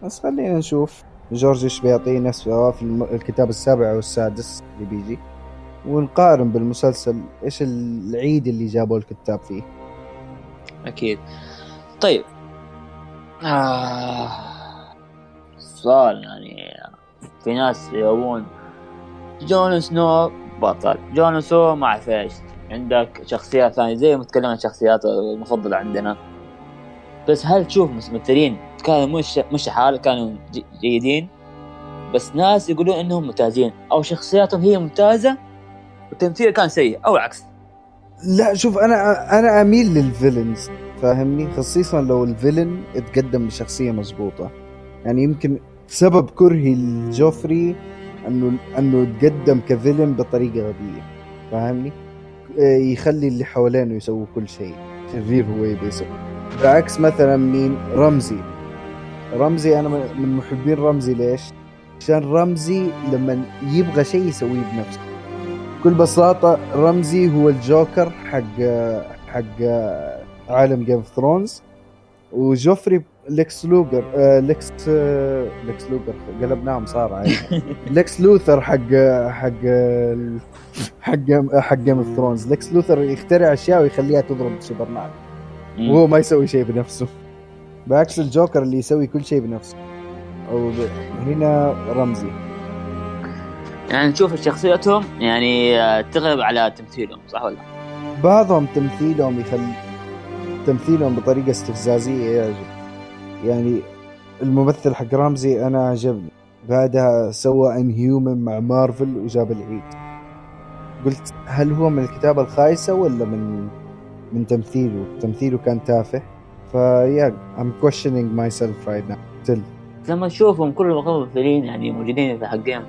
بس خلينا نشوف. جورج إيش بيعطينا سواء في الكتاب السابع أو السادس اللي بيجي. ونقارن بالمسلسل إيش العيد اللي جابوا الكتاب فيه. أكيد. طيب. آه. سؤال يعني في ناس يقولون جون سنو بطل. جون سنو ما اعرف إيش عندك شخصيات ثانية زي ما تكلمنا عن الشخصيات المفضلة عندنا. بس هل تشوف ممثلين كانوا مش مش حال كانوا جي- جيدين. بس ناس يقولون إنهم ممتازين. أو شخصياتهم هي ممتازة والتمثيل كان سيء أو العكس. لا شوف أنا أنا أميل لل villains فاهمني؟ خصيصا لو ال villain اتقدم بشخصية مزبوطه يعني يمكن سبب كرهي لجوفري إنه إنه تقدم ك villain بطريقة غبية فاهمني؟ يخلي اللي حوالينه يسووا كل شيء. شرير هو يبي يسوي. بعكس مثلا مين؟ رمزي. رمزي أنا من محبين رمزي. ليش؟ عشان رمزي لما يبغى شيء يسويه بنفسه. بكل بساطة رمزي هو الجوكر حق حق عالم Game of Thrones وجوفري ليكس لوثر آه، ليكس آه، ليكس لوثر قلبناهم صار عادي. ليكس لوثر حق حق حق حق Game of Thrones ليكس لوثر يخترع أشياء ويخليها تضرب سوبرمان. وهو ما يسوي شيء بنفسه. بعكس الجوكر اللي يسوي كل شيء بنفسه. ب- هنا رمزي. يعني نشوف شخصيتهم يعني آه، تغلب على تمثيلهم صح ولا؟ بعضهم تمثيلهم يخلي تمثيلهم بطريقة استفزازية يعجب يعني الممثل حق رمزي أنا عجبني. بعدها سوى انهيومن مع مارفل وجاب العيد. قلت هل هو من الكتابة الخايسة ولا من من تمثيله؟ تمثيله كان تافه. فيا I'm questioning myself right now. Still لما نشوفهم كل الممثلين يعني موجودين في حق جيم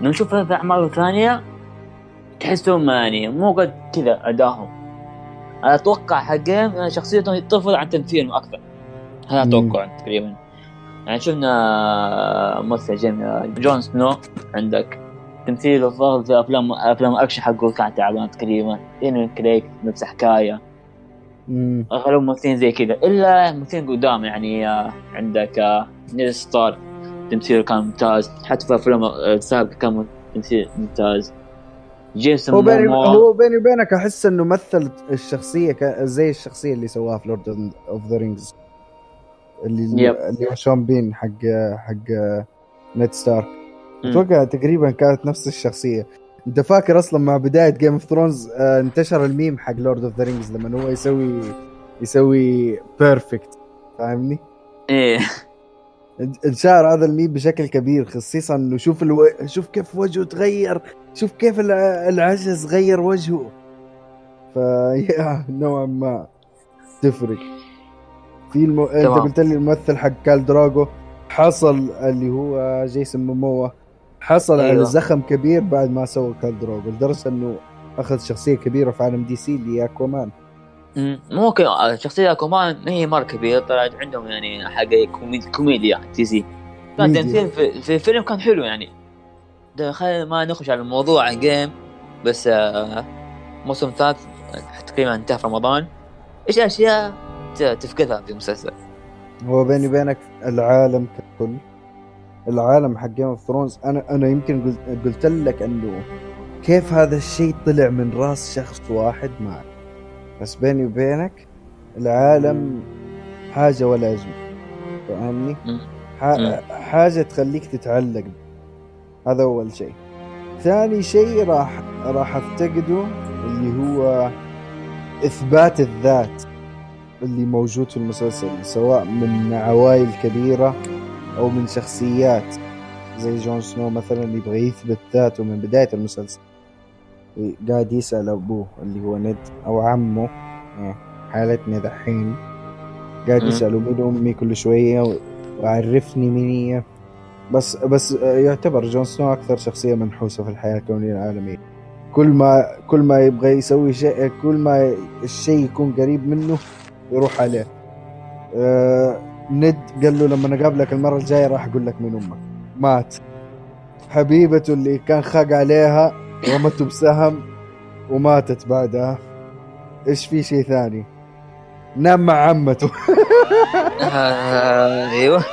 لما نشوفهم في اعمال ثانية. تحسهم يعني مو قد كذا ادائهم أنا أتوقع حق جيم يعني شخصيتهم تفضل عن تمثيلهم أكثر. هذا. أتوقع تقريبا. يعني شفنا ممثل جيم جون سنو عندك. تمثيله افضل في أفلام أفلام أكشن حقه كان تعبان تقريبا. دينيل كريك نفس حكاية. أغلب ممثلين زي كذا. إلا ممثلين قدام يعني آه، عندك آه، نيل ستار تمثيله كان ممتاز حتى في أفلام السابقه كان تمثيل ممتاز جيسون هو بيني هو بيني وبينك أحس إنه مثل الشخصية ك... زي الشخصية اللي سواها في لورد اوف ذا رينجز اللي يب. اللي هو شون بين حق حق نيد ستارك. أتوقع تقريبا كانت نفس الشخصية أنت فاكر أصلا مع بداية جيم اوف ثرونز انتشر الميم حق لورد اوف ذا رينجز لما هو يسوي يسوي perfect فاهمني؟ إيه انشهر هذا الميم بشكل كبير خصيصا إنه شوف ألو... شوف كيف وجهه تغير شوف كيف الع- العجز غير وجهه فيا نوعا ما تفرق في الم... أنت. قلت لي الممثل حق كال دروغو حصل اللي هو جيسون موموا حصل أيوة. على. زخم كبير بعد ما سوى كال دروغو لدرجة إنه أخذ شخصية كبيرة في عالم DC اللي هي أكوامان. ممكن آه، شخصية كمان ما هي مرة كبيرة طلعت عندهم يعني حاجة كوميدي كوميديا تي سي كان. تمثيل في, في الفيلم كان حلو يعني خلينا ما نخش على الموضوع عن Game بس آه، موسم ثالث تقريبا انتهى في رمضان إيش أشياء تفقدها في المسلسل؟ هو بيني وبينك العالم ككل العالم حق Game of Thrones أنا أنا يمكن قلت قلت لك إنه كيف هذا الشيء طلع من رأس شخص واحد ما أعرف. بس بيني وبينك العالم حاجة ولا اجمل فاهمني؟ مم. ح- حاجة تخليك تتعلق. هذا أول شيء. ثاني شيء راح راح أفتقده اللي هو إثبات الذات اللي موجود في المسلسل سواء من عوائل كبيرة أو من شخصيات. زي جون سنو مثلا اللي يبغى يثبت ذاته من بداية المسلسل. قاعد يسأل أبوه اللي هو ند أو عمه إيه، حالتنا دحين. قاعد مم. يساله مين امي كل شوية و- وعرفني مين هي. بس بس يعتبر جون سنو أكثر شخصية منحوسة في الحياة الكونية العالمية. كل ما كل ما يبغى يسوي شيء كل ما الشيء يكون قريب منه يروح عليه. آه ند قال له لما نقابلك المرة الجاية راح أقول لك مين أمك. مات. حبيبته اللي كان خاق عليها رمته بسهم وماتت بعدها. إيش في شيء ثاني؟ نام مع عمته. آه أيوه.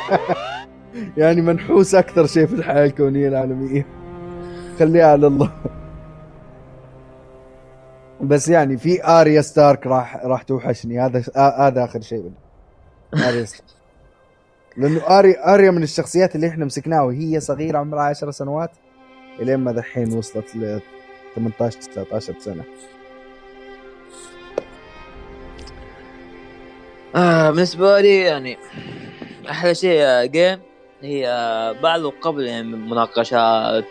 يعني منحوس أكثر شيء في الحياة الكونية العالمية. خليها على الله. بس يعني في آريا ستارك راح راح توحشني. هذا هذا آخر شيء. آريا ستارك. لأنه اريا آريا من الشخصيات اللي إحنا مسكناها وهي صغيرة عمرها 10 سنوات. إلين ما دحين وصلت ل 18 19 سنة. آه بالنسبة لي يعني أحلى شيء Game هي آه، بعد وقبل يعني مناقشات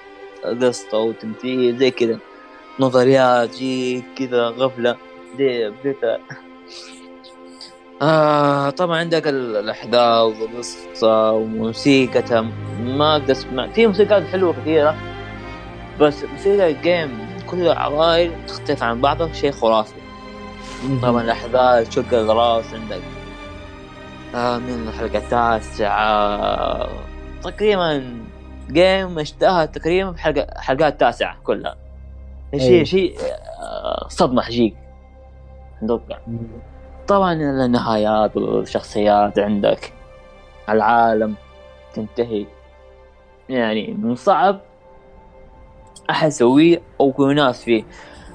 قصة وتمثيل زي كذا نظريات جي كذا غفلة دي بديت آه طبعا عندك ال- الأحداث والقصة وموسيقى ما أقدر أسمع. في موسيقات حلوة كثيرة. بس موسيقى الجيم كل العوائل تختلف عن بعضها شيء خرافي. طبعا الأحداث شق الراس عندك. آه من الحلقة التاسعة تقريبا جيم اشتهى تقريبا حلقة حلقات التاسعة كلها. شيء أيوة. شيء آه، صدمة حقيقي أتوقع طبعا النهايات والشخصيات عندك. العالم تنتهي. يعني من صعب أحد يسويه أو ينافس فيه.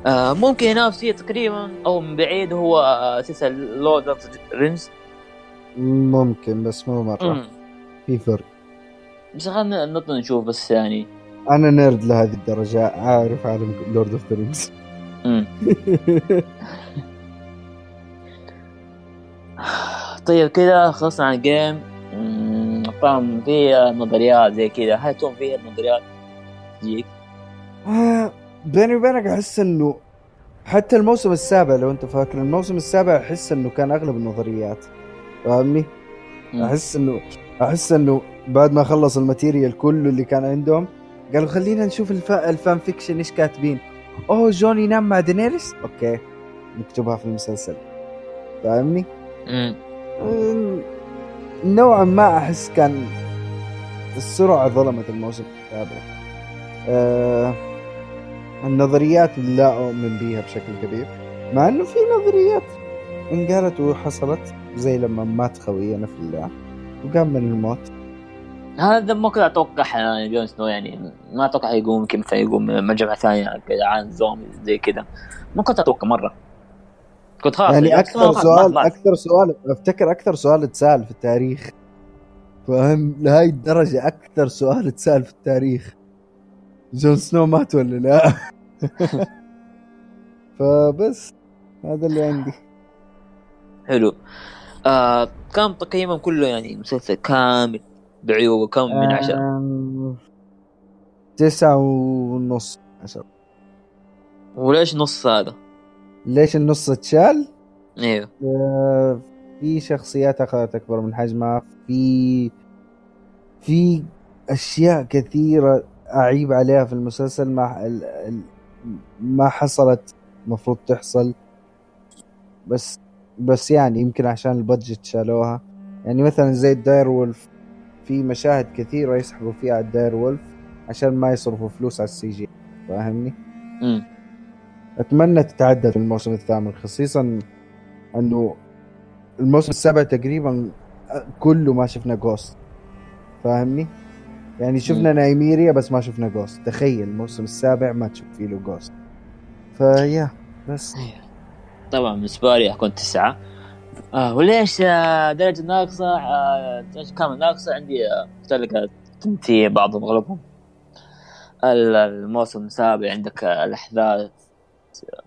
آه ممكن ينافس فيه تقريبا أو من بعيد هو آه، سلسلة لورد اوف Rings ممكن بس مو مرة. في فرق. بس خلينا نطلع نشوف بس يعني. أنا nerd لهذه الدرجة أعرف عالم Lord of the Rings. طيب كذا خلصنا عن ال Game طبعا في نظريات زي كذا. هل تكون في نظريات تجيك؟ بيني وبينك أحس إنه حتى الموسم السابع لو أنت فاكر الموسم السابع أحس إنه كان أغلب النظريات فاهمني؟ أحس إنه أحس إنه بعد ما خلص ال material كله اللي كان عندهم قالوا خلينا نشوف الف... ال fan fiction إيش كاتبين. أوه جون ينام مع دينيريس؟ okay نكتبها في المسلسل فاهمني؟ نوعا ما أحس كان السرعة ظلمت الموسم السابع. آه النظريات لا أؤمن بيها بشكل كبير مع إنه في نظريات انقالت وحصلت زي لما مات خوينا في الله وقام من الموت. هذا ما كنت أتوقع يعني جون سنو يعني ما أتوقع يقوم يمكن مثلا يقوم من مجمع ثانية كذا عن زومبي زي كذا. ما كنت أتوقع مرة. كنت خلاص يعني جون أكثر سؤال مات-. أكثر سؤال أفتكر أكثر سؤال اتسال في التاريخ. فاهم لهاي الدرجة أكثر سؤال اتسال في التاريخ. جون سنو مات ولا لا؟ فبس هذا اللي عندي. حلو. آه كم تقييمهم كله يعني مسلسل كامل بعيوبه كم من عشرة؟ آم، تسعة ونص. عشرة وليش نص هذا؟ ليش النص اتشال؟ أيوه آه، في شخصيات أخذت أكبر من حجمها. في في أشياء كثيرة أعيب عليها في المسلسل ما ال- ال- ما حصلت مفروض تحصل بس بس يعني يمكن عشان ال budget شالوها يعني مثلا زي ال direwolf في مشاهد كثيرة يسحبوا فيها على ال direwolf عشان ما يصرفوا فلوس على ال CG فاهمني؟ امم أتمنى تتعدل في الموسم الثامن خصيصا إنه الموسم السابع تقريبا كله ما شفنا جوست فاهمني؟ يعني شفنا نايميريا بس ما شفنا جوست تخيل الموسم السابع ما تشوف فيه له جوست فيا بس. طبعا بالنسبة لي اكون تسعة. آه وليش آه درجة ناقصة؟ آه درجة كامل ناقصة؟ عندي آه تلقى تنتهي بعضهم اغلبهم الموسم السابع عندك آه الأحداث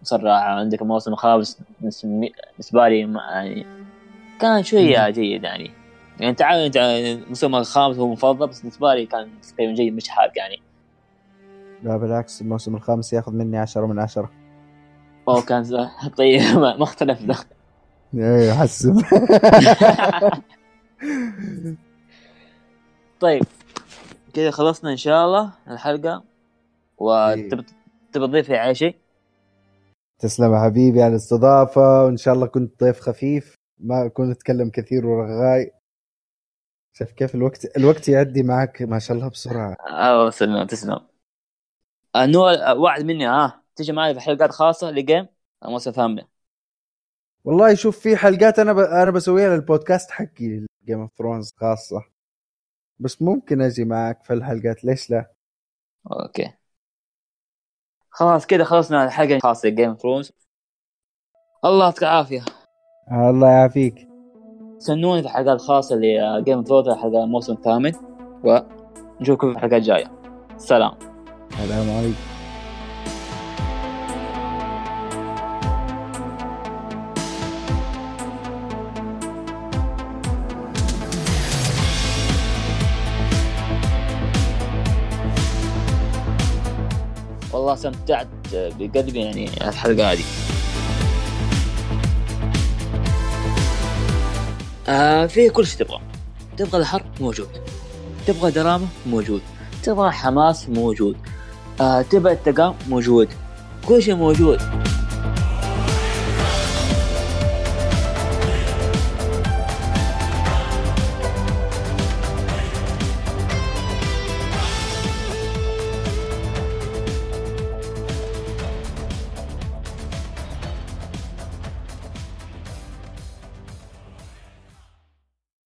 مسرعة عندك الموسم الخامس بالنسبة لي يعني كان شوية جيد يعني. يعني انت الموسم الخامس هو مفضل بس بالنسبة لي كان تقريبا جيد مش حارق يعني. لا بالعكس الموسم الخامس ياخذ مني عشرة من عشرة. أوه كان طيب ما اختلف. ذا إيه حسب. طيب كذا خلصنا إن شاء الله الحلقة. وتبي تضيف على شيء؟ تسلم حبيبي على الاستضافة وإن شاء الله كنت ضيف خفيف ما اكون أتكلم كثير ورغاي شوف كيف الوقت الوقت يعدي معك ما شاء الله بسرعة. آه تسلم. تسلم نور وعد مني ها. تيجي معي في حلقات خاصة ل Game؟ الموسم الثامن والله شوف في حلقات أنا ب... أنا بسويها للبودكاست حقي Game of Thrones خاصة. بس ممكن أجي معك في الحلقات ليش لا؟ okay. خلاص كذا خلصنا الحلقة الخاصة Game of Thrones الله يعطيك العافية. الله يعافيك. استنوني في حلقات خاصه ل Game of Thrones حلقة الموسم الثامن. ونشوفكم في الحلقات الجاية. سلام. السلام عليكم. والله استمتعت بقلبي يعني الحلقة هذه. آه في كل شيء تبغى. تبغى الحرب موجود. تبغى دراما موجود. تبغى حماس موجود. آه تبغى التقام موجود. كل شيء موجود.